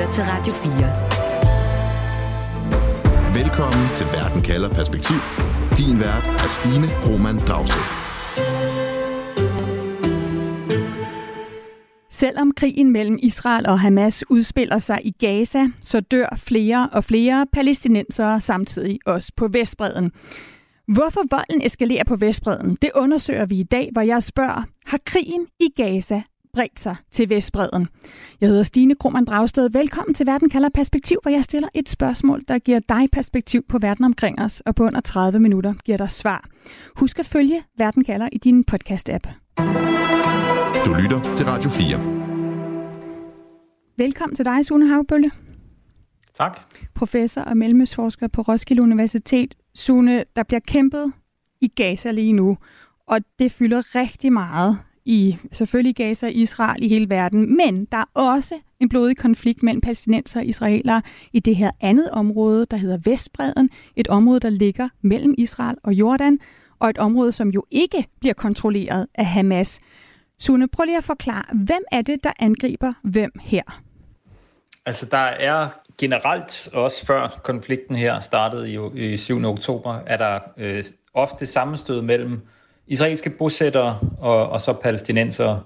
lytter til Radio 4. Velkommen til Verden kalder perspektiv. Din vært er Stine Roman Dragsted. Selvom krigen mellem Israel og Hamas udspiller sig i Gaza, så dør flere og flere palæstinensere samtidig også på Vestbreden. Hvorfor volden eskalerer på Vestbreden, det undersøger vi i dag, hvor jeg spørger, har krigen i Gaza bredt sig til Vestbreden? Jeg hedder Stine Krohmann Dragsted. Velkommen til Verden kalder perspektiv, hvor jeg stiller et spørgsmål, der giver dig perspektiv på verden omkring os, og på under 30 minutter giver dig svar. Husk at følge Verden kalder i din podcast-app. Du lytter til Radio 4. Velkommen til dig, Sune Havbølle. Tak. Professor og mellemøstforsker på Roskilde Universitet. Sune, der bliver kæmpet i Gaza lige nu, og det fylder rigtig meget i selvfølgelig Gaza, Israel, i hele verden, men der er også en blodig konflikt mellem palæstinenser og israelere i det her andet område, der hedder Vestbreden, et område, der ligger mellem Israel og Jordan, og et område, som jo ikke bliver kontrolleret af Hamas. Sune, prøv lige at forklare, hvem er det, der angriber hvem her? Altså, der er generelt, også før konflikten her startede i, i 7. oktober, er der øh, ofte sammenstød mellem israelske bosættere og, og så palæstinensere.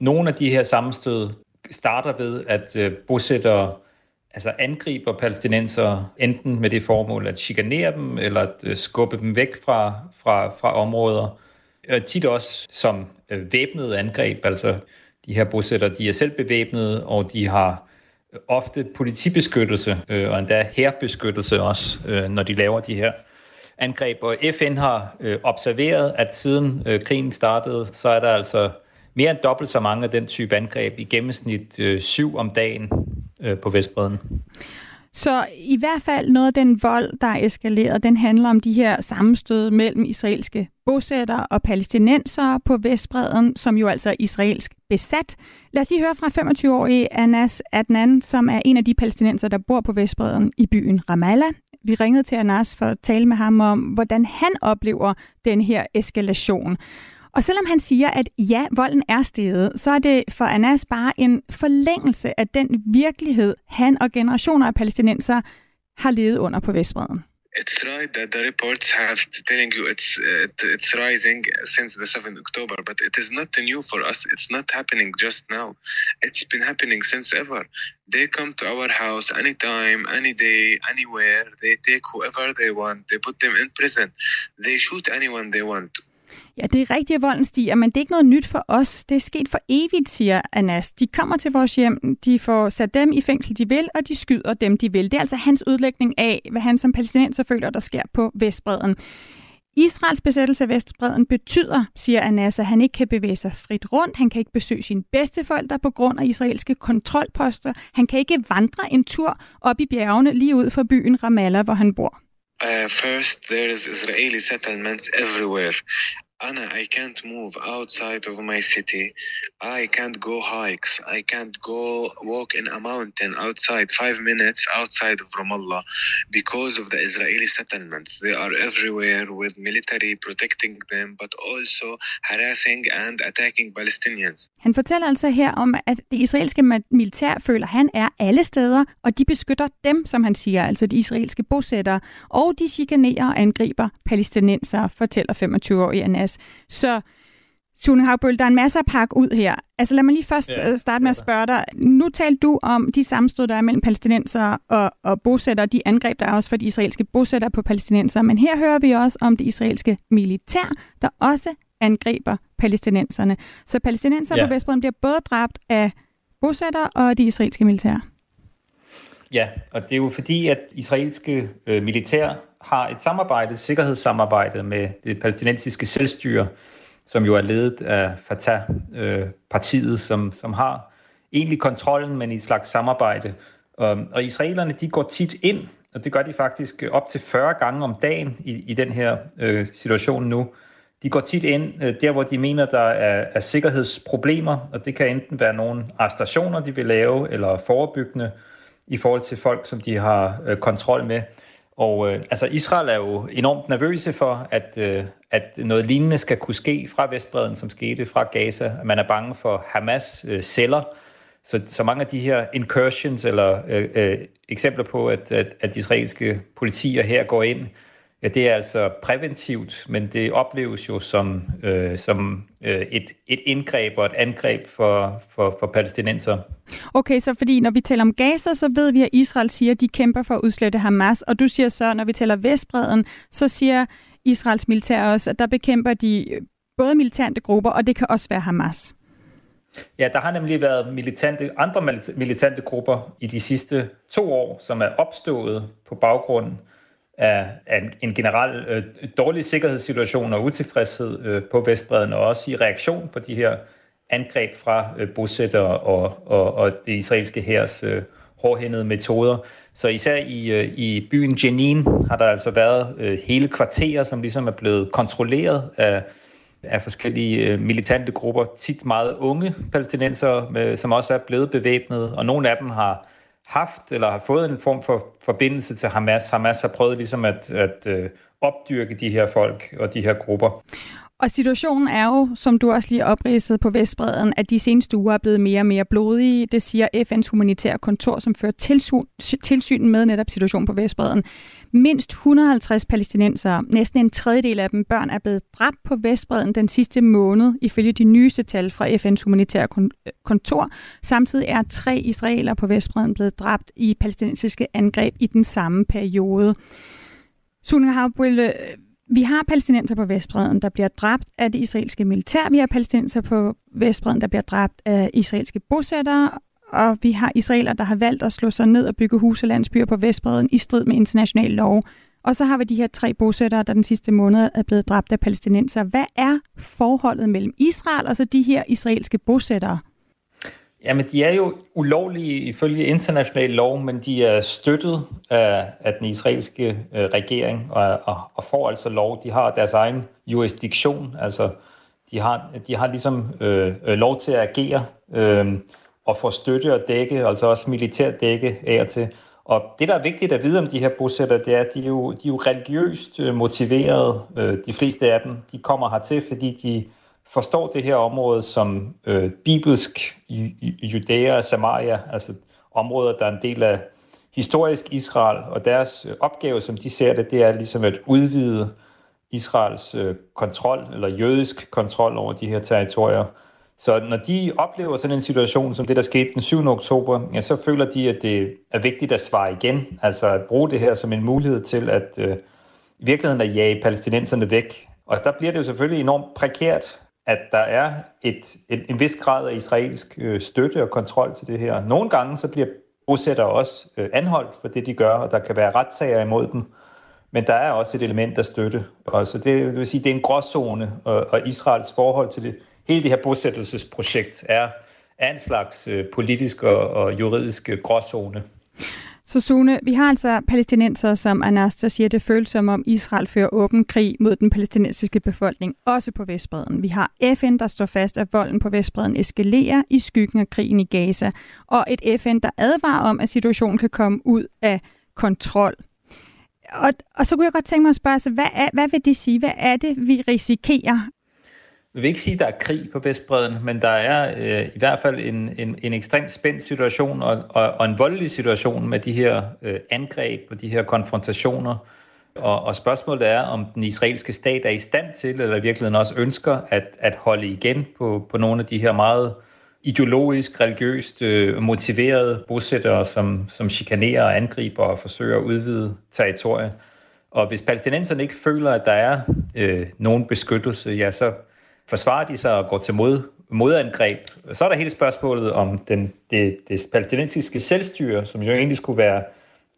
Nogle af de her sammenstød starter ved, at øh, bosættere altså angriber palæstinensere enten med det formål at chikanere dem, eller at øh, skubbe dem væk fra, fra, fra områder. Og tit også som øh, væbnede angreb, altså de her bosættere, de er selv bevæbnede, og de har øh, ofte politibeskyttelse øh, og endda herbeskyttelse også, øh, når de laver de her angreb. Og FN har øh, observeret, at siden øh, krigen startede, så er der altså mere end dobbelt så mange af den type angreb, i gennemsnit øh, syv om dagen øh, på Vestbreden. Så i hvert fald noget af den vold, der er eskaleret, den handler om de her sammenstød mellem israelske bosættere og palæstinenser på Vestbreden, som jo altså er israelsk besat. Lad os lige høre fra 25-årige Anas Adnan, som er en af de palæstinenser, der bor på Vestbreden i byen Ramallah. Vi ringede til Anas for at tale med ham om, hvordan han oplever den her eskalation. Og selvom han siger, at ja, volden er steget, så er det for Anas bare en forlængelse af den virkelighed, han og generationer af palæstinenser har levet under på Vestbreden. It's right that the reports have telling you it's it, it's rising since the 7th October, but it is not new for us. It's not happening just now. It's been happening since ever. They come to our house anytime, any day, anywhere. They take whoever they want. They put them in prison. They shoot anyone they want. Ja, det er rigtigt, at volden stiger, men det er ikke noget nyt for os. Det er sket for evigt, siger Anas. De kommer til vores hjem, de får sat dem i fængsel, de vil, og de skyder dem, de vil. Det er altså hans udlægning af, hvad han som palæstinenser føler, der sker på Vestbreden. Israels besættelse af Vestbreden betyder, siger Anas, at han ikke kan bevæge sig frit rundt. Han kan ikke besøge sine bedsteforældre på grund af israelske kontrolposter. Han kan ikke vandre en tur op i bjergene lige ud for byen Ramallah, hvor han bor. Uh, first, there is Israeli settlements everywhere. Anna, I can't move outside of my city. I can't go hikes. I can't go walk in a mountain outside five minutes outside of Ramallah because of the Israeli settlements. They are everywhere with military protecting them, but also harassing and attacking Palestinians. Han fortæller altså her om, at det israelske militær føler, han er alle steder, og de beskytter dem, som han siger, altså de israelske bosættere, og de chikanerer og angriber palæstinenser, fortæller 25-årige Anas. Så Sune Havbøl, der er en masse at pakke ud her. Altså lad mig lige først ja, starte med at spørge dig. Nu talte du om de sammenstød, der er mellem palæstinenser og, og bosættere, de angreb, der er også for de israelske bosættere på palæstinenser. Men her hører vi også om det israelske militær, der også angriber palæstinenserne. Så palæstinenser ja. på Vestbredden bliver både dræbt af bosættere og de israelske militær. Ja, og det er jo fordi, at israelske øh, militær har et samarbejde, sikkerhedssamarbejde med det palæstinensiske selvstyre, som jo er ledet af Fatah-partiet, øh, som, som har egentlig kontrollen, men i et slags samarbejde. Og, og israelerne, de går tit ind, og det gør de faktisk op til 40 gange om dagen i, i den her øh, situation nu. De går tit ind øh, der, hvor de mener, der er, er sikkerhedsproblemer, og det kan enten være nogle arrestationer, de vil lave, eller forebyggende i forhold til folk, som de har øh, kontrol med. Og øh, altså Israel er jo enormt nervøse for, at, øh, at noget lignende skal kunne ske fra Vestbreden, som skete fra Gaza. Man er bange for Hamas øh, celler, Så, så mange af de her incursions, eller øh, øh, eksempler på, at, at, at israelske politier her går ind, ja, det er altså præventivt, men det opleves jo som, øh, som øh, et, et indgreb og et angreb for, for, for palæstinenser. Okay, så fordi når vi taler om Gaza, så ved vi, at Israel siger, at de kæmper for at udslette Hamas, og du siger så, når vi taler Vestbreden, så siger Israels militær også, at der bekæmper de både militante grupper, og det kan også være Hamas. Ja, der har nemlig været militante, andre militante grupper i de sidste to år, som er opstået på baggrund af, af en generel øh, dårlig sikkerhedssituation og utilfredshed øh, på Vestbreden, og også i reaktion på de her angreb fra øh, bosættere og, og, og det israelske hærs øh, hårdhændede metoder. Så især i, øh, i byen Jenin har der altså været øh, hele kvarterer, som ligesom er blevet kontrolleret af af forskellige øh, militante grupper, tit meget unge palæstinenser, øh, som også er blevet bevæbnet, og nogle af dem har haft eller har fået en form for forbindelse til Hamas. Hamas har prøvet ligesom at, at øh, opdyrke de her folk og de her grupper. Og situationen er jo, som du også lige opridsede på Vestbreden, at de seneste uger er blevet mere og mere blodige. Det siger FN's humanitære kontor, som fører tilsyn, tilsyn med netop situationen på Vestbreden. Mindst 150 palæstinensere, næsten en tredjedel af dem børn, er blevet dræbt på Vestbreden den sidste måned, ifølge de nyeste tal fra FN's humanitære kontor. Samtidig er tre israeler på Vestbreden blevet dræbt i palæstinensiske angreb i den samme periode. Sunni Havbølle, vi har palæstinenser på Vestbreden, der bliver dræbt af det israelske militær. Vi har palæstinenser på Vestbreden, der bliver dræbt af israelske bosættere. Og vi har israeler, der har valgt at slå sig ned og bygge huse og landsbyer på Vestbreden i strid med international lov. Og så har vi de her tre bosættere, der den sidste måned er blevet dræbt af palæstinenser. Hvad er forholdet mellem Israel og så de her israelske bosættere? Jamen, de er jo ulovlige ifølge international lov, men de er støttet af, af den israelske øh, regering og, og, og får altså lov. De har deres egen jurisdiktion, altså de har, de har ligesom øh, øh lov til at agere øh, og få støtte og dække, altså også militær dække af og til. Og det, der er vigtigt at vide om de her bosætter, det er, at de er jo, de er jo religiøst øh, motiverede. Øh, de fleste af dem, de kommer hertil, fordi de forstår det her område som øh, bibelsk Judæa og Samaria, altså områder, der er en del af historisk Israel, og deres øh, opgave, som de ser det, det er ligesom at udvide Israels øh, kontrol, eller jødisk kontrol over de her territorier. Så når de oplever sådan en situation som det, der skete den 7. oktober, ja, så føler de, at det er vigtigt at svare igen, altså at bruge det her som en mulighed til at øh, i virkeligheden at jage palæstinenserne væk. Og der bliver det jo selvfølgelig enormt prekært at der er et, et, en vis grad af israelsk øh, støtte og kontrol til det her. Nogle gange så bliver bosættere også øh, anholdt for det, de gør, og der kan være retssager imod dem. Men der er også et element af støtte. Og så det, det vil sige, det er en gråzone, og, og Israels forhold til det, hele det her bosættelsesprojekt er, er en slags øh, politisk og, og juridisk gråzone. Så Sune, vi har altså palæstinenser, som Anasta siger, det føles som om Israel fører åben krig mod den palæstinensiske befolkning, også på Vestbreden. Vi har FN, der står fast, at volden på Vestbreden eskalerer i skyggen af krigen i Gaza, og et FN, der advarer om, at situationen kan komme ud af kontrol. Og, og så kunne jeg godt tænke mig at spørge, så hvad, er, hvad vil det sige? Hvad er det, vi risikerer jeg vil ikke sige, at der er krig på Vestbreden, men der er øh, i hvert fald en, en, en ekstremt spændt situation og, og, og en voldelig situation med de her øh, angreb og de her konfrontationer. Og, og spørgsmålet er, om den israelske stat er i stand til, eller i virkeligheden også ønsker, at, at holde igen på, på nogle af de her meget ideologisk, religiøst øh, motiverede bosættere, som, som chikanerer og angriber og forsøger at udvide territoriet. Og hvis palæstinenserne ikke føler, at der er øh, nogen beskyttelse, ja, så forsvarer de sig og går til mod, modangreb. Så er der hele spørgsmålet om den, det, det palæstinensiske selvstyre, som jo egentlig skulle være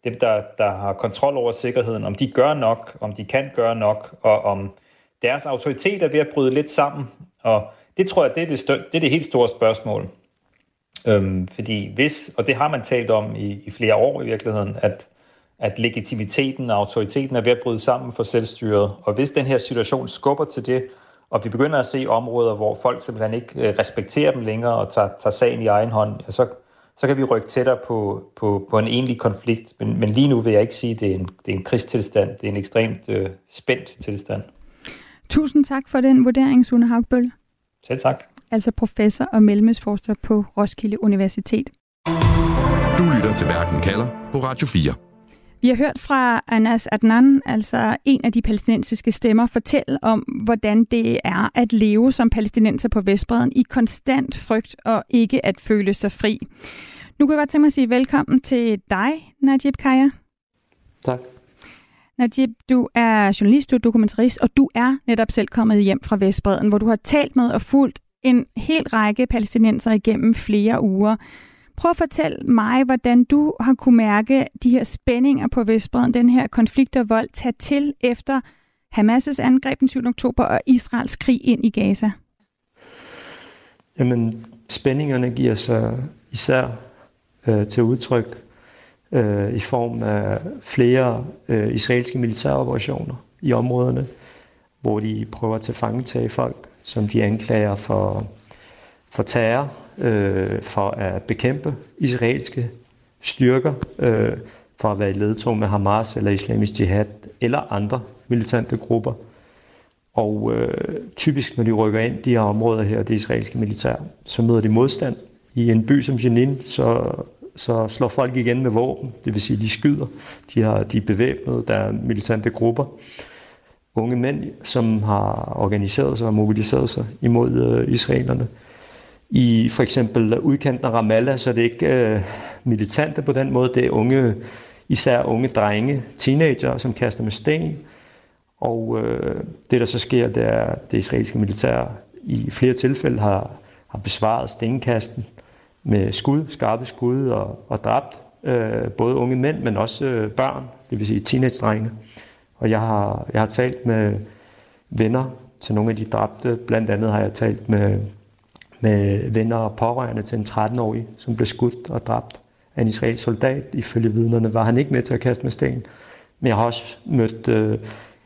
dem, der, der har kontrol over sikkerheden, om de gør nok, om de kan gøre nok, og om deres autoritet er ved at bryde lidt sammen. Og det tror jeg, det er det, stør, det, er det helt store spørgsmål. Øhm, fordi hvis, og det har man talt om i, i flere år i virkeligheden, at, at legitimiteten og autoriteten er ved at bryde sammen for selvstyret. Og hvis den her situation skubber til det, og vi begynder at se områder, hvor folk simpelthen ikke øh, respekterer dem længere og tager, tager sagen i egen hånd, ja, så, så kan vi rykke tættere på, på, på en egentlig konflikt. Men, men lige nu vil jeg ikke sige, at det er en, det er en krigstilstand. Det er en ekstremt øh, spændt tilstand. Tusind tak for den vurdering, Sune Haugbøl. Selv tak. altså professor og mellemøstforsker på Roskilde Universitet. Du lytter til Verden kalder på Radio 4. Vi har hørt fra Anas Adnan, altså en af de palæstinensiske stemmer, fortælle om, hvordan det er at leve som palæstinenser på Vestbreden i konstant frygt og ikke at føle sig fri. Nu kan jeg godt tænke mig at sige velkommen til dig, Najib Kaya. Tak. Najib, du er journalist, du er dokumentarist, og du er netop selv kommet hjem fra Vestbreden, hvor du har talt med og fulgt en hel række palæstinenser igennem flere uger. Prøv at fortælle mig, hvordan du har kunne mærke de her spændinger på Vestbreden, den her konflikt og vold, tage til efter Hamas' angreb den 7. oktober og Israels krig ind i Gaza. Jamen, spændingerne giver sig især øh, til udtryk øh, i form af flere øh, israelske militæroperationer i områderne, hvor de prøver at tage folk, som de anklager for, for terror, øh, for at bekæmpe israelske styrker, øh, for at være i ledtog med Hamas eller Islamisk Jihad eller andre militante grupper. Og øh, typisk, når de rykker ind de her områder her, det israelske militær, så møder de modstand. I en by som Jenin, så, så slår folk igen med våben, det vil sige, de skyder, de, har, de er bevæbnede, der er militante grupper. Unge mænd, som har organiseret sig og mobiliseret sig imod øh, israelerne. I for eksempel udkanten af Ramallah, så er det ikke øh, militante på den måde, det er unge, især unge drenge, teenager, som kaster med sten. Og øh, det, der så sker, det er, at det israelske militær i flere tilfælde har, har besvaret stenkasten med skud, skarpe skud og, og dræbt øh, både unge mænd, men også øh, børn, det vil sige teenage-drenge. Og jeg har, jeg har talt med venner til nogle af de dræbte. Blandt andet har jeg talt med med venner og pårørende til en 13-årig, som blev skudt og dræbt af en israelsk soldat. Ifølge vidnerne var han ikke med til at kaste med sten. Men jeg har også mødt øh,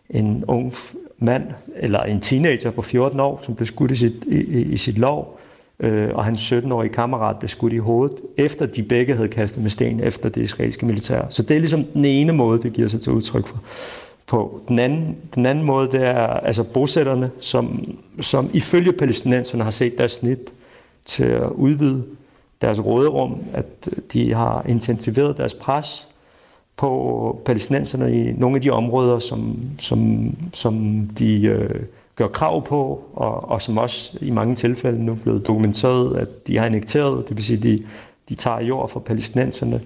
en ung mand, eller en teenager på 14 år, som blev skudt i sit, i, i sit lov, øh, og hans 17-årige kammerat blev skudt i hovedet, efter de begge havde kastet med sten efter det israelske militær. Så det er ligesom den ene måde, det giver sig til udtryk for på. Den anden, den anden måde, det er altså bosætterne, som, som ifølge palæstinenserne har set deres snit til at udvide deres råderum, at de har intensiveret deres pres på palæstinenserne i nogle af de områder, som, som, som de øh, gør krav på, og, og som også i mange tilfælde nu er blevet dokumenteret, at de har annekteret, det vil sige, de, de tager jord fra palæstinenserne,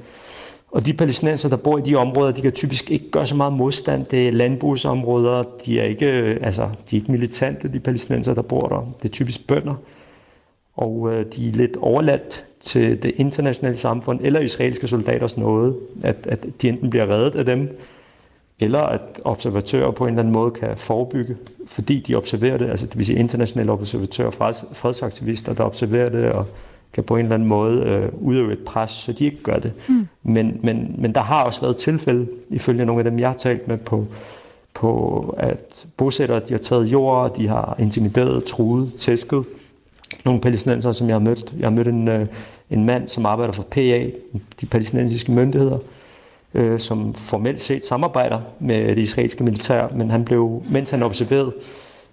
og de palæstinenser, der bor i de områder, de kan typisk ikke gøre så meget modstand. Det er landbrugsområder, de er ikke, øh, altså, de er ikke militante, de palæstinenser, der bor der. Det er typisk bønder. Og øh, de er lidt overladt til det internationale samfund, eller israelske soldaters noget, at, at de enten bliver reddet af dem, eller at observatører på en eller anden måde kan forebygge, fordi de observerer det, altså det vil sige internationale observatører, freds, fredsaktivister, der observerer det og kan på en eller anden måde øh, udøve et pres, så de ikke gør det. Mm. Men, men, men der har også været tilfælde, ifølge nogle af dem, jeg har talt med, på, på at bosættere de har taget jord, de har intimideret, truet, tæsket. Nogle palæstinenser, som jeg har mødt. Jeg har mødt en, øh, en mand, som arbejder for PA, de palæstinensiske myndigheder, øh, som formelt set samarbejder med det israelske militær, men han blev, mens han observerede,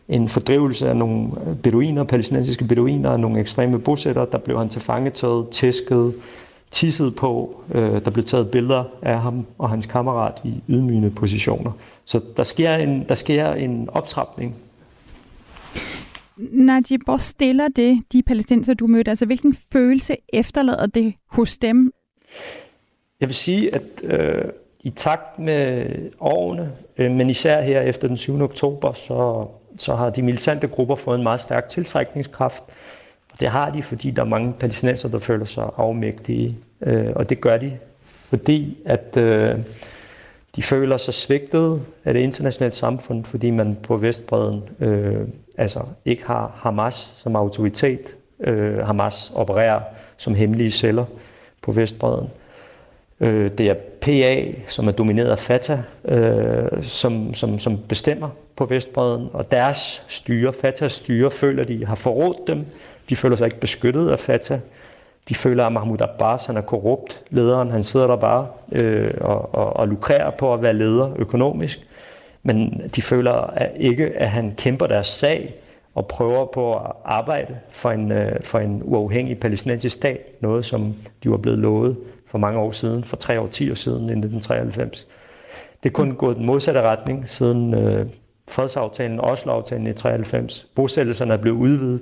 en fordrivelse af nogle beduiner, palæstinensiske beduiner, nogle ekstreme bosættere. Der blev han til fangetaget, tæsket, tisset på. Øh, der blev taget billeder af ham og hans kammerat i ydmygende positioner. Så der sker en, der sker en optrapning. Najib, hvor stiller det de palæstinenser, du mødte? Altså, hvilken følelse efterlader det hos dem? Jeg vil sige, at øh, i takt med årene, øh, men især her efter den 7. oktober, så så har de militante grupper fået en meget stærk tiltrækningskraft. Og det har de, fordi der er mange palæstinenser, der føler sig afmægtige. Øh, og det gør de, fordi at øh, de føler sig svigtet af det internationale samfund, fordi man på Vestbreden øh, altså ikke har Hamas som autoritet. Øh, Hamas opererer som hemmelige celler på Vestbreden. Øh, det er PA, som er domineret af Fatah, øh, som, som, som bestemmer på Vestbreden, og deres styre, Fatahs styre, føler, de har forrådt dem. De føler sig ikke beskyttet af Fatah. De føler, at Mahmoud Abbas han er korrupt. Lederen han sidder der bare øh, og, og, og lukrerer på at være leder økonomisk. Men de føler at ikke, at han kæmper deres sag, og prøver på at arbejde for en, øh, for en uafhængig palæstinensisk stat, noget som de var blevet lovet for mange år siden, for tre årtier siden i 1993. Det er kun gået den modsatte retning siden øh, fredsaftalen, Oslo-aftalen i 93. Bosættelserne er blevet udvidet,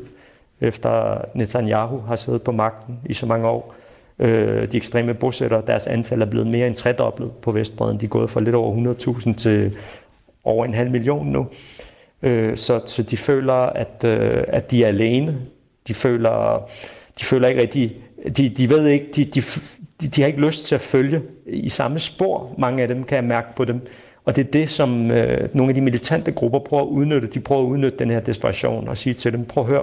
efter Netanyahu har siddet på magten i så mange år. Øh, de ekstreme bosættere, deres antal er blevet mere end tredoblet på Vestbreden. De er gået fra lidt over 100.000 til over en halv million nu. Øh, så, så de føler, at, øh, at de er alene. De føler, de føler ikke rigtig, de, de ved ikke, de, de, de, de har ikke lyst til at følge i samme spor. Mange af dem kan jeg mærke på dem. Og det er det, som øh, nogle af de militante grupper prøver at udnytte. De prøver at udnytte den her desperation og sige til dem, prøv at høre,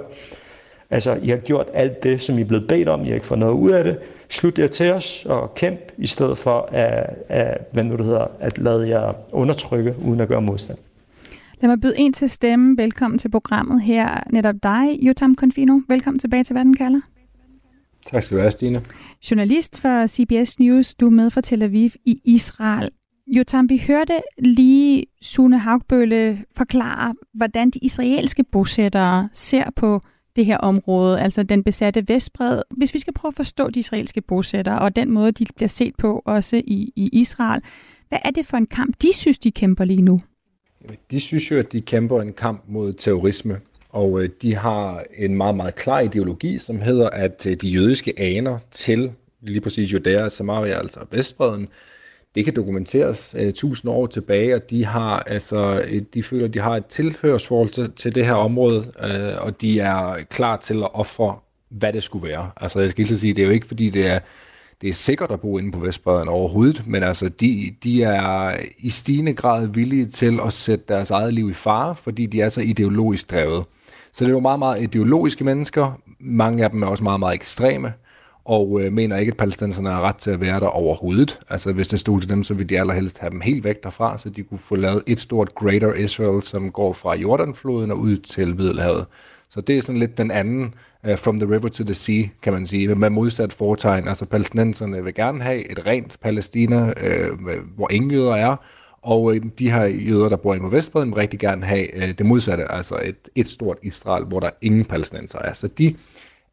altså I har gjort alt det, som I er blevet bedt om, I har ikke fået noget ud af det. Slut jer til os og kæmp, i stedet for at, at, hvad nu det hedder, at lade jer undertrykke, uden at gøre modstand. Lad mig byde en til stemme. Velkommen til programmet her. Netop dig, Jotam Confino. Velkommen tilbage til Hvad den kalder. Tak skal du have, Stine. Journalist for CBS News. Du er med fra Tel Aviv i Israel. Jotam, vi hørte lige Sune Haugbølle forklare, hvordan de israelske bosættere ser på det her område, altså den besatte Vestbred. Hvis vi skal prøve at forstå de israelske bosættere og den måde, de bliver set på også i, i Israel, hvad er det for en kamp, de synes, de kæmper lige nu? De synes jo, at de kæmper en kamp mod terrorisme, og øh, de har en meget, meget klar ideologi, som hedder, at øh, de jødiske aner til lige præcis Judæa og Samaria, altså Vestbreden, det kan dokumenteres uh, tusind år tilbage, og de har altså, de føler, de har et tilhørsforhold til, til det her område, øh, og de er klar til at ofre, hvad det skulle være. Altså jeg skal lige sige, det er jo ikke fordi, det er, det er sikkert at bo inde på Vestbreden overhovedet, men altså de, de er i stigende grad villige til at sætte deres eget liv i fare, fordi de er så ideologisk drevet. Så det er jo meget, meget ideologiske mennesker. Mange af dem er også meget, meget ekstreme og øh, mener ikke, at palæstinenserne har ret til at være der overhovedet. Altså hvis det stod til dem, så ville de allerhelst have dem helt væk derfra, så de kunne få lavet et stort Greater Israel, som går fra Jordanfloden og ud til Middelhavet. Så det er sådan lidt den anden, uh, from the river to the sea, kan man sige, med modsat foretegn. Altså palæstinenserne vil gerne have et rent Palæstina, uh, hvor ingen jøder er, og uh, de her jøder, der bor i Nordvestbreden, vil rigtig gerne have øh, det modsatte, altså et, et stort Israel, hvor der ingen palæstinenser er. Så de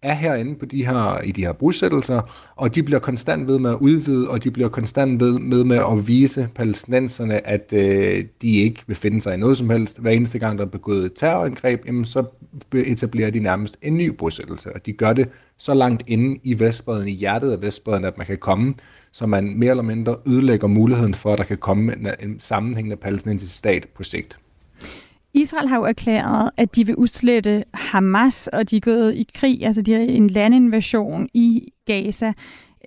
er herinde på de her, i de her bosættelser, og de bliver konstant ved med at udvide, og de bliver konstant ved med, med at vise palæstinenserne, at øh, de ikke vil finde sig i noget som helst. Hver eneste gang, der er begået et terrorangreb, jamen, så etablerer de nærmest en ny bosættelse, og de gør det så langt inde i Vestbreden, i hjertet af Vestbreden, at man kan komme, så man mere eller mindre ødelægger muligheden for, at der kan komme en, en sammenhængende palæstinensisk stat på sigt. Israel har jo erklæret, at de vil udslette Hamas, og de er gået i krig, altså de har en landinvasion i Gaza.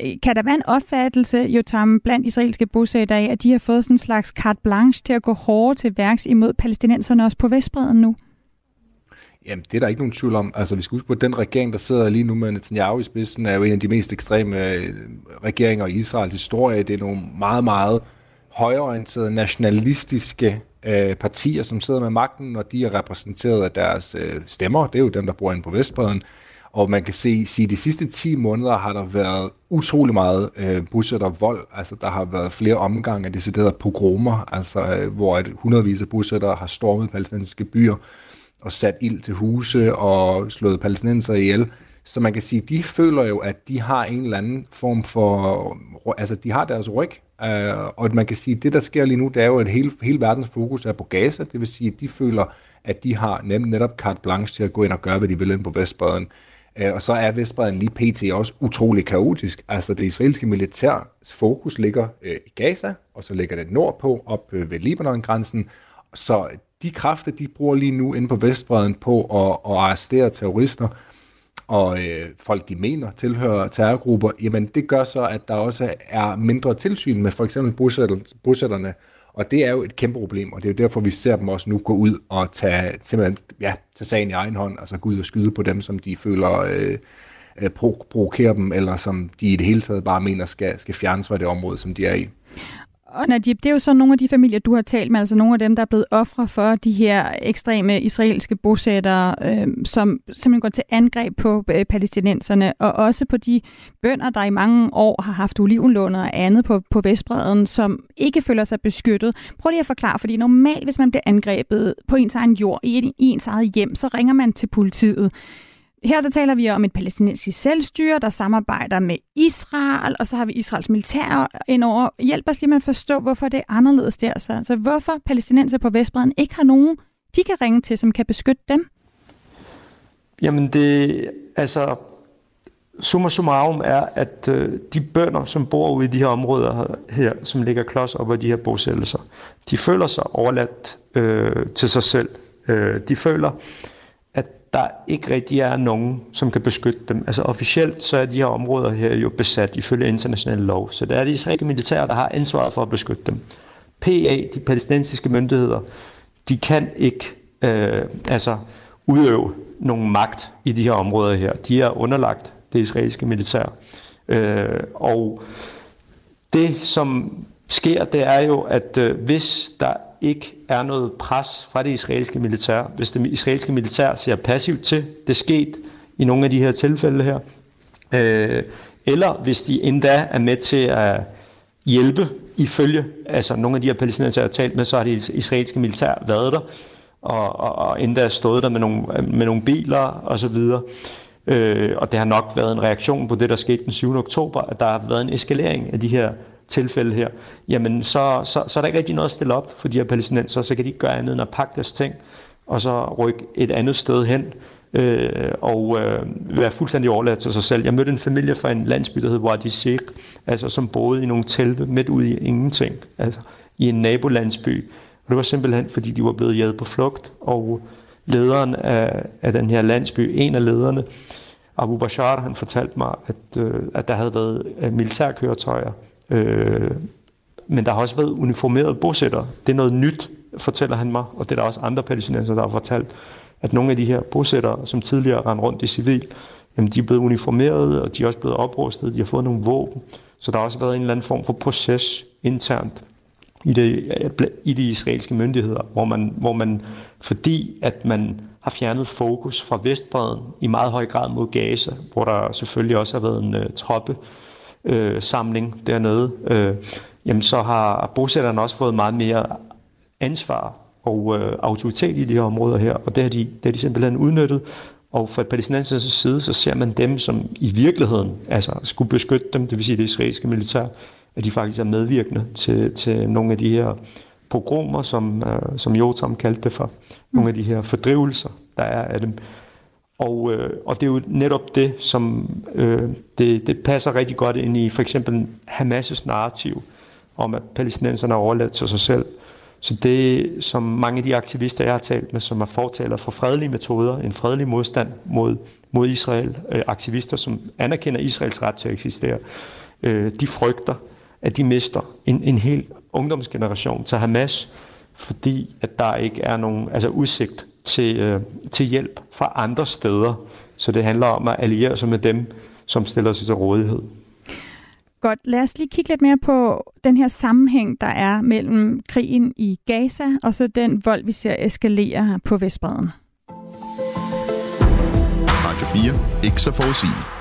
Øh, kan der være en opfattelse, Jotam, blandt israelske bosættere af, at de har fået sådan en slags carte blanche til at gå hårdt til værks imod palæstinenserne også på Vestbreden nu? Jamen, det er der ikke nogen tvivl om. Altså, vi skal huske på, at den regering, der sidder lige nu med Netanyahu i spidsen, er jo en af de mest ekstreme øh, regeringer i Israels historie. Det er nogle meget, meget højorienterede, nationalistiske øh, partier, som sidder med magten, og de er repræsenteret af deres øh, stemmer. Det er jo dem, der bor inde på Vestbreden. Og man kan se, at de sidste 10 måneder har der været utrolig meget øh, bosætter vold. Altså, der har været flere omgange af deciderede pogromer, altså, øh, hvor et hundredvis af bosættere har stormet palæstinensiske byer og sat ild til huse og slået palæstinenser ihjel. Så man kan sige, de føler jo, at de har en eller anden form for, altså de har deres ryg, øh, og man kan sige, at det der sker lige nu, det er jo, at hele, hele verdens fokus er på Gaza, det vil sige, at de føler, at de har nem, netop carte blanche til at gå ind og gøre, hvad de vil ind på Vestbreden. Uh, øh, og så er Vestbreden lige pt. også utrolig kaotisk. Altså det israelske militærs fokus ligger uh, i Gaza, og så ligger det nordpå, op uh, ved Libanon-grænsen. Så de kræfter, de bruger lige nu inde på Vestbreden på at, at arrestere terrorister, og øh, folk, de mener tilhører terrorgrupper, jamen det gør så, at der også er mindre tilsyn med for eksempel bosætterne, og det er jo et kæmpe problem, og det er jo derfor, vi ser dem også nu gå ud og tage, simpelthen, ja, tage sagen i egen hånd, altså gå ud og skyde på dem, som de føler øh, øh provokerer dem, eller som de i det hele taget bare mener skal, skal fjernes fra det område, som de er i. Og Najib, det er jo så nogle af de familier, du har talt med, altså nogle af dem, der er blevet ofre for de her ekstreme israelske bosættere, øh, som simpelthen går til angreb på øh, palæstinenserne, og også på de bønder, der i mange år har haft olivenlåner og andet på, på Vestbreden, som ikke føler sig beskyttet. Prøv lige at forklare, fordi normalt, hvis man bliver angrebet på ens egen jord, i, i ens eget hjem, så ringer man til politiet. Her der taler vi om et palæstinensisk selvstyre, der samarbejder med Israel, og så har vi Israels militær indover. Hjælp os lige med at forstå, hvorfor det er anderledes der. Så altså, hvorfor palæstinenser på Vestbreden ikke har nogen, de kan ringe til, som kan beskytte dem? Jamen det, altså, summa summarum er, at øh, de bønder, som bor ude i de her områder her, som ligger klods op af de her bosættelser, de føler sig overladt øh, til sig selv. Øh, de føler, der ikke rigtig er nogen, som kan beskytte dem. Altså officielt så er de her områder her jo besat ifølge international lov, så det er de israelske militære, der har ansvaret for at beskytte dem. PA, de palæstinensiske myndigheder, de kan ikke øh, altså udøve nogen magt i de her områder her. De er underlagt det israelske militær. Øh, og det, som sker, det er jo, at øh, hvis der ikke er noget pres fra det israelske militær. Hvis det israelske militær ser passivt til, det er sket i nogle af de her tilfælde her, øh, eller hvis de endda er med til at hjælpe ifølge, altså nogle af de her palæstinenser, jeg har talt med, så har det israelske militær været der, og, og, og endda stået der med nogle, med nogle biler og så videre. Øh, og det har nok været en reaktion på det, der skete den 7. oktober, at der har været en eskalering af de her tilfælde her, jamen så, så, så er der ikke rigtig noget at stille op for de her palæstinenser, så kan de ikke gøre andet end at pakke deres ting, og så rykke et andet sted hen, øh, og øh, være fuldstændig overladt til sig selv. Jeg mødte en familie fra en landsby, der hed Wadi Sheikh, altså som boede i nogle telte midt ude i ingenting, altså i en nabolandsby. Og det var simpelthen, fordi de var blevet jaget på flugt, og lederen af, af den her landsby, en af lederne, Abu Bashar, han fortalte mig, at, øh, at der havde været militærkøretøjer Øh, men der har også været uniformerede bosættere. Det er noget nyt, fortæller han mig, og det er der også andre palæstinenser, der har fortalt, at nogle af de her bosættere, som tidligere rendte rundt i civil, jamen de er blevet uniformerede, og de er også blevet oprustet, de har fået nogle våben. Så der har også været en eller anden form for proces internt i det, i de israelske myndigheder, hvor man, hvor man, fordi at man har fjernet fokus fra Vestbreden i meget høj grad mod Gaza, hvor der selvfølgelig også har været en uh, troppe øh, samling dernede, øh, jamen så har bosætterne også fået meget mere ansvar og øh, autoritet i de her områder her, og det har de, det har de simpelthen udnyttet. Og fra palæstinensernes side, så ser man dem, som i virkeligheden altså, skulle beskytte dem, det vil sige det israelske militær, at de faktisk er medvirkende til, til nogle af de her pogromer, som, øh, som Jotam kaldte det for. Nogle af de her fordrivelser, der er af dem. Og, øh, og det er jo netop det, som øh, det, det passer rigtig godt ind i for eksempel Hamas' narrativ om, at palæstinenserne er overladt til sig selv. Så det, som mange af de aktivister, jeg har talt med, som er fortaler for fredelige metoder, en fredelig modstand mod, mod Israel, øh, aktivister, som anerkender Israels ret til at eksistere, øh, de frygter, at de mister en, en hel ungdomsgeneration til Hamas, fordi at der ikke er nogen altså udsigt til, øh, til hjælp fra andre steder. Så det handler om at alliere sig med dem, som stiller sig til rådighed. Godt, lad os lige kigge lidt mere på den her sammenhæng, der er mellem krigen i Gaza og så den vold, vi ser eskalere på Vestbreden. Radio 4. Ikke så forudsigeligt.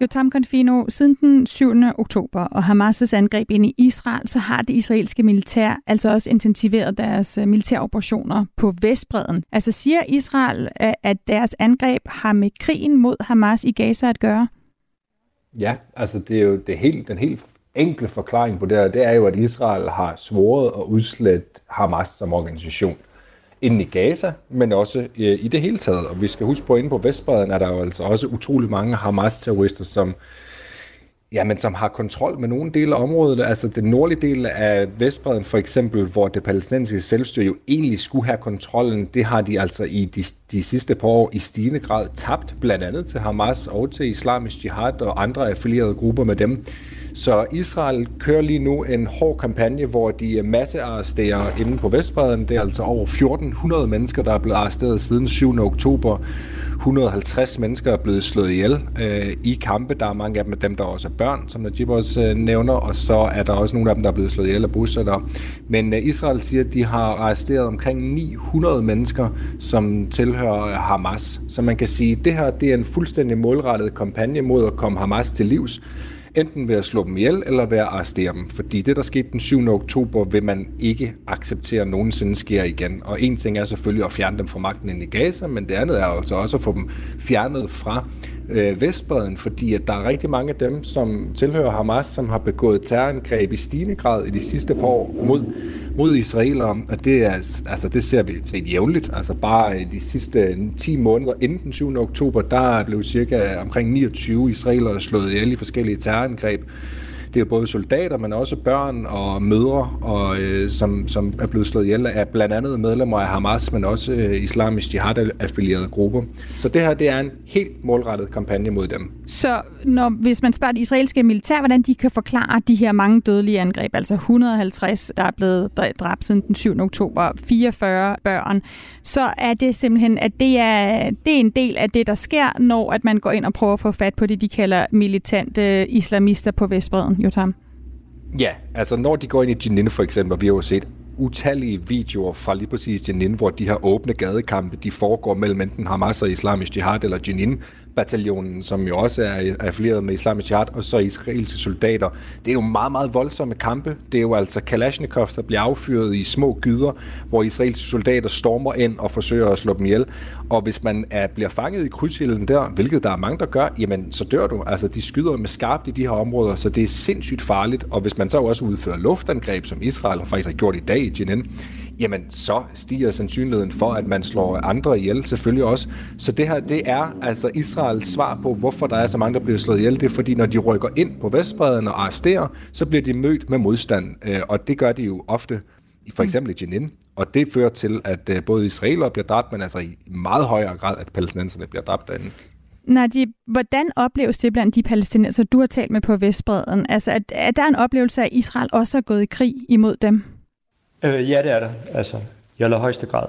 Jotam Confino, siden den 7. oktober og Hamas' angreb ind i Israel, så har det israelske militær altså også intensiveret deres øh, militæroperationer på Vestbreden. Altså siger Israel, at deres angreb har med krigen mod Hamas i Gaza at gøre? Ja, altså det er jo det helt, den helt enkle forklaring på det her, det er jo, at Israel har svoret at udslætte Hamas som organisation inden i Gaza, men også øh, i det hele taget. Og vi skal huske på, at inde på Vestbreden er der jo altså også utrolig mange Hamas-terrorister, som Jamen, som har kontrol med nogle dele af området. Altså den nordlige del af Vestbreden for eksempel, hvor det palæstinensiske selvstyre jo egentlig skulle have kontrollen, det har de altså i de, de sidste par år i stigende grad tabt, blandt andet til Hamas og til Islamisk Jihad og andre affilierede grupper med dem. Så Israel kører lige nu en hård kampagne, hvor de massearresterer inde på Vestbreden. Det er altså over 1400 mennesker, der er blevet arresteret siden 7. oktober. 150 mennesker er blevet slået ihjel øh, i kampe. Der er mange af dem, dem der også er børn, som Najib også øh, nævner, og så er der også nogle af dem, der er blevet slået ihjel af bosættere. Men øh, Israel siger, at de har arresteret omkring 900 mennesker, som tilhører Hamas. Så man kan sige, at det her det er en fuldstændig målrettet kampagne mod at komme Hamas til livs enten ved at slå dem ihjel, eller ved at arrestere dem. Fordi det, der skete den 7. oktober, vil man ikke acceptere nogensinde sker igen. Og en ting er selvfølgelig at fjerne dem fra magten ind i Gaza, men det andet er altså også at få dem fjernet fra øh, Vestbreden, fordi at der er rigtig mange af dem, som tilhører Hamas, som har begået terrorangreb i stigende grad i de sidste par år mod, mod israelere, og det, er, altså, det ser vi set jævnligt. Altså bare de sidste 10 måneder inden den 7. oktober, der blev cirka omkring 29 israelere slået ihjel i forskellige terrorangreb det er både soldater, men også børn og mødre, og, øh, som, som er blevet slået ihjel af blandt andet medlemmer af Hamas, men også øh, islamisk jihad-affilierede grupper. Så det her det er en helt målrettet kampagne mod dem. Så når, hvis man spørger det israelske militær, hvordan de kan forklare de her mange dødelige angreb, altså 150, der er blevet dræbt siden den 7. oktober, 44 børn, så er det simpelthen, at det er, det er en del af det, der sker, når at man går ind og prøver at få fat på det, de kalder militante øh, islamister på Vestbreden. Jotam? Ja, altså når de går ind i Jenin for eksempel, og vi har jo set utallige videoer fra lige præcis Jenin, hvor de her åbne gadekampe, de foregår mellem enten Hamas og Islamisk Jihad eller Jenin, bataljonen, som jo også er affilieret med islamisk jihad, og så israelske soldater. Det er jo meget, meget voldsomme kampe. Det er jo altså Kalashnikovs, der bliver affyret i små gyder, hvor israelske soldater stormer ind og forsøger at slå dem ihjel. Og hvis man er, bliver fanget i krydsilden der, hvilket der er mange, der gør, jamen så dør du. Altså de skyder med skarpt i de her områder, så det er sindssygt farligt. Og hvis man så også udfører luftangreb, som Israel har faktisk har gjort i dag i Jenin, jamen så stiger sandsynligheden for, at man slår andre ihjel selvfølgelig også. Så det her, det er altså Israels svar på, hvorfor der er så mange, der bliver slået ihjel. Det er fordi, når de rykker ind på Vestbreden og arresterer, så bliver de mødt med modstand. Øh, og det gør de jo ofte for eksempel i Jenin. Og det fører til, at øh, både israelere bliver dræbt, men altså i meget højere grad, at palæstinenserne bliver dræbt derinde. Najib, hvordan opleves det blandt de palæstinenser, du har talt med på Vestbreden? Altså, er, er der en oplevelse af, at Israel også er gået i krig imod dem? Øh, ja, det er der. Altså, i allerhøjeste grad.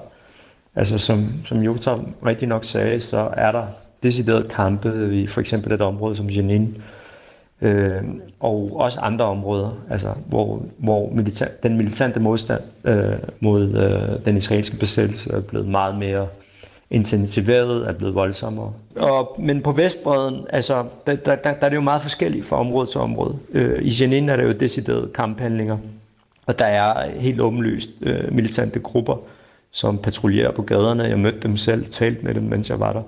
Altså, som, som Jotam rigtig nok sagde, så er der decideret kampe i for eksempel et område som Jenin, øh, og også andre områder, altså, hvor, hvor milita- den militante modstand øh, mod øh, den israelske besættelse er blevet meget mere intensiveret, er blevet voldsommere. Og, men på Vestbreden, altså, der, der, der, der er det jo meget forskelligt fra område til område. Øh, I Jenin er der jo decideret kamphandlinger, og der er helt åbenlyst øh, militante grupper, som patruljerer på gaderne. Jeg mødte dem selv, talte med dem, mens jeg var der.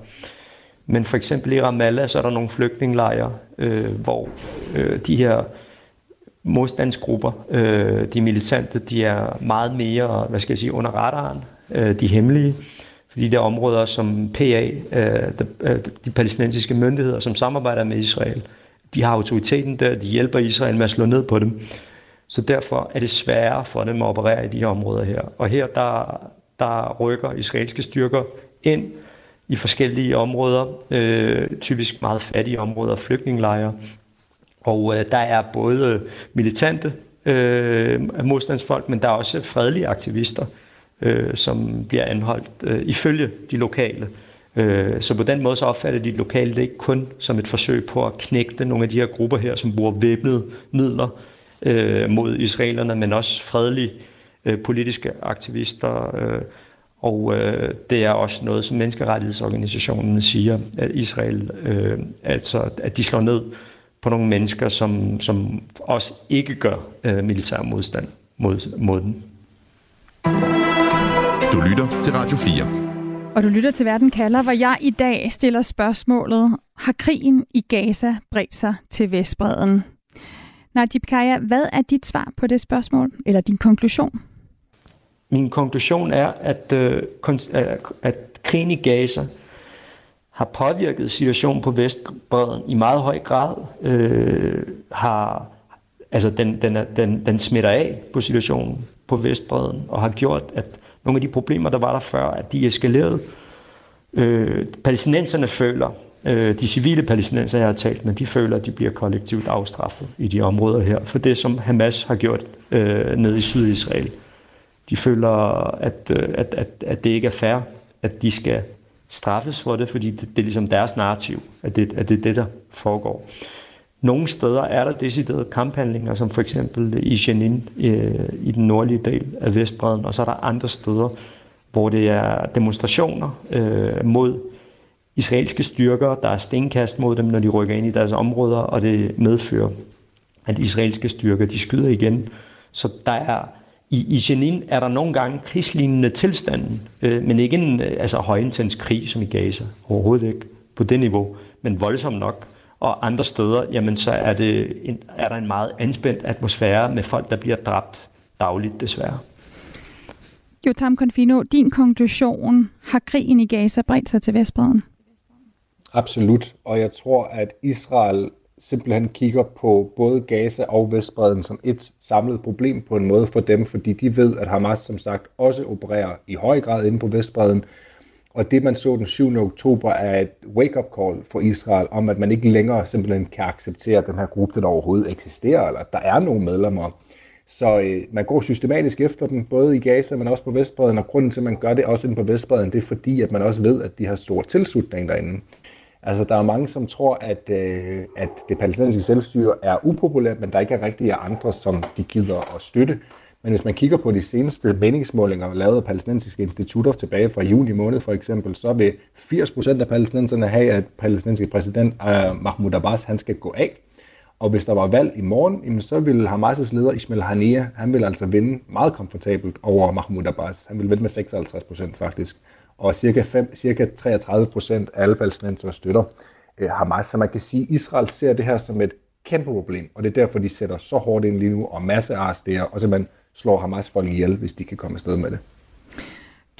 Men for eksempel i Ramallah, så er der nogle flygtningelejre, øh, hvor øh, de her modstandsgrupper, øh, de militante, de er meget mere, hvad skal jeg sige, under radaren, øh, de hemmelige. Fordi det er områder som PA, øh, de, øh, de palæstinensiske myndigheder, som samarbejder med Israel, de har autoriteten der, de hjælper Israel med at slå ned på dem. Så derfor er det sværere for dem at operere i de her områder her. Og her der, der rykker israelske styrker ind i forskellige områder, øh, typisk meget fattige områder, flygtningelejre. Og øh, der er både militante øh, modstandsfolk, men der er også fredelige aktivister, øh, som bliver anholdt øh, ifølge de lokale. Øh, så på den måde så opfatter de lokale det ikke kun som et forsøg på at knægte nogle af de her grupper her, som bruger væbnede midler øh, mod israelerne, men også fredelige øh, politiske aktivister. Øh, og øh, det er også noget, som menneskerettighedsorganisationen siger, at Israel, øh, altså, at de slår ned på nogle mennesker, som, som også ikke gør øh, militær modstand mod, mod den. Du lytter til Radio 4. Og du lytter til Verden kalder, hvor jeg i dag stiller spørgsmålet, har krigen i Gaza bredt sig til Vestbreden? Najib Kaya, hvad er dit svar på det spørgsmål, eller din konklusion? Min konklusion er, at, øh, øh at krigen i Gaza har påvirket situationen på Vestbreden i meget høj grad. Øh, har, altså den, den, den, den smitter af på situationen på Vestbreden, og har gjort, at nogle af de problemer, der var der før, at de eskaleret. Øh, palæstinenserne føler, Øh, de civile palæstinenser, jeg har talt med, de føler, at de bliver kollektivt afstraffet i de områder her, for det, som Hamas har gjort øh, nede i Sydisrael. De føler, at, øh, at, at, at det ikke er fair, at de skal straffes for det, fordi det, det er ligesom deres narrativ, at det, at det er det, der foregår. Nogle steder er der deciderede kamphandlinger, som for eksempel i Jenin øh, i den nordlige del af Vestbreden, og så er der andre steder, hvor det er demonstrationer øh, mod israelske styrker, der er stenkast mod dem, når de rykker ind i deres områder, og det medfører, at israelske styrker de skyder igen. Så der er i, i Jenin er der nogle gange krigslignende tilstanden, øh, men ikke en øh, altså, højintens krig som i Gaza. Overhovedet ikke på det niveau, men voldsom nok. Og andre steder, jamen, så er, det en, er der en meget anspændt atmosfære med folk, der bliver dræbt dagligt desværre. Jotam Confino, din konklusion, har krigen i Gaza bredt sig til Vestbreden? Absolut, og jeg tror, at Israel simpelthen kigger på både Gaza og Vestbreden som et samlet problem på en måde for dem, fordi de ved, at Hamas som sagt også opererer i høj grad inde på Vestbreden, og det man så den 7. oktober er et wake-up call for Israel om, at man ikke længere simpelthen kan acceptere, at den her gruppe der overhovedet eksisterer, eller at der er nogle medlemmer. Så øh, man går systematisk efter den, både i Gaza, men også på Vestbreden, og grunden til, at man gør det også inde på Vestbreden, det er fordi, at man også ved, at de har stor tilslutning derinde. Altså, der er mange, som tror, at, øh, at det palæstinensiske selvstyre er upopulært, men der ikke er rigtige andre, som de gider at støtte. Men hvis man kigger på de seneste meningsmålinger lavet af palæstinensiske institutter tilbage fra juni måned for eksempel, så vil 80% af palæstinenserne have, at palæstinensiske præsident øh, Mahmoud Abbas han skal gå af. Og hvis der var valg i morgen, jamen, så ville Hamas' leder Ismail Haniyeh, han vil altså vinde meget komfortabelt over Mahmoud Abbas. Han vil vinde med 56% faktisk og cirka, 5, cirka 33 procent af alle palæstinenser støtter øh, Hamas. Så man kan sige, at Israel ser det her som et kæmpe problem, og det er derfor, de sætter så hårdt ind lige nu og masse arresterer, og simpelthen slår Hamas folk ihjel, hvis de kan komme afsted med det.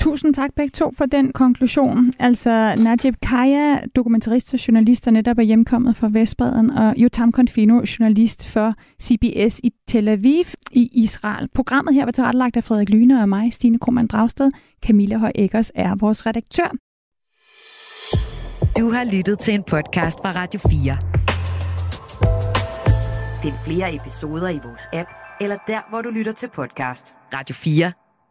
Tusind tak begge to for den konklusion. Altså Najib Kaya, dokumentarist og journalist, der netop er hjemkommet fra Vestbreden, og Jotam Confino, journalist for CBS i Tel Aviv i Israel. Programmet her var tilrettelagt af Frederik Lyne og mig, Stine Krohmann Dragsted. Camilla Høj Eggers er vores redaktør. Du har lyttet til en podcast fra Radio 4. Find flere episoder i vores app, eller der, hvor du lytter til podcast. Radio 4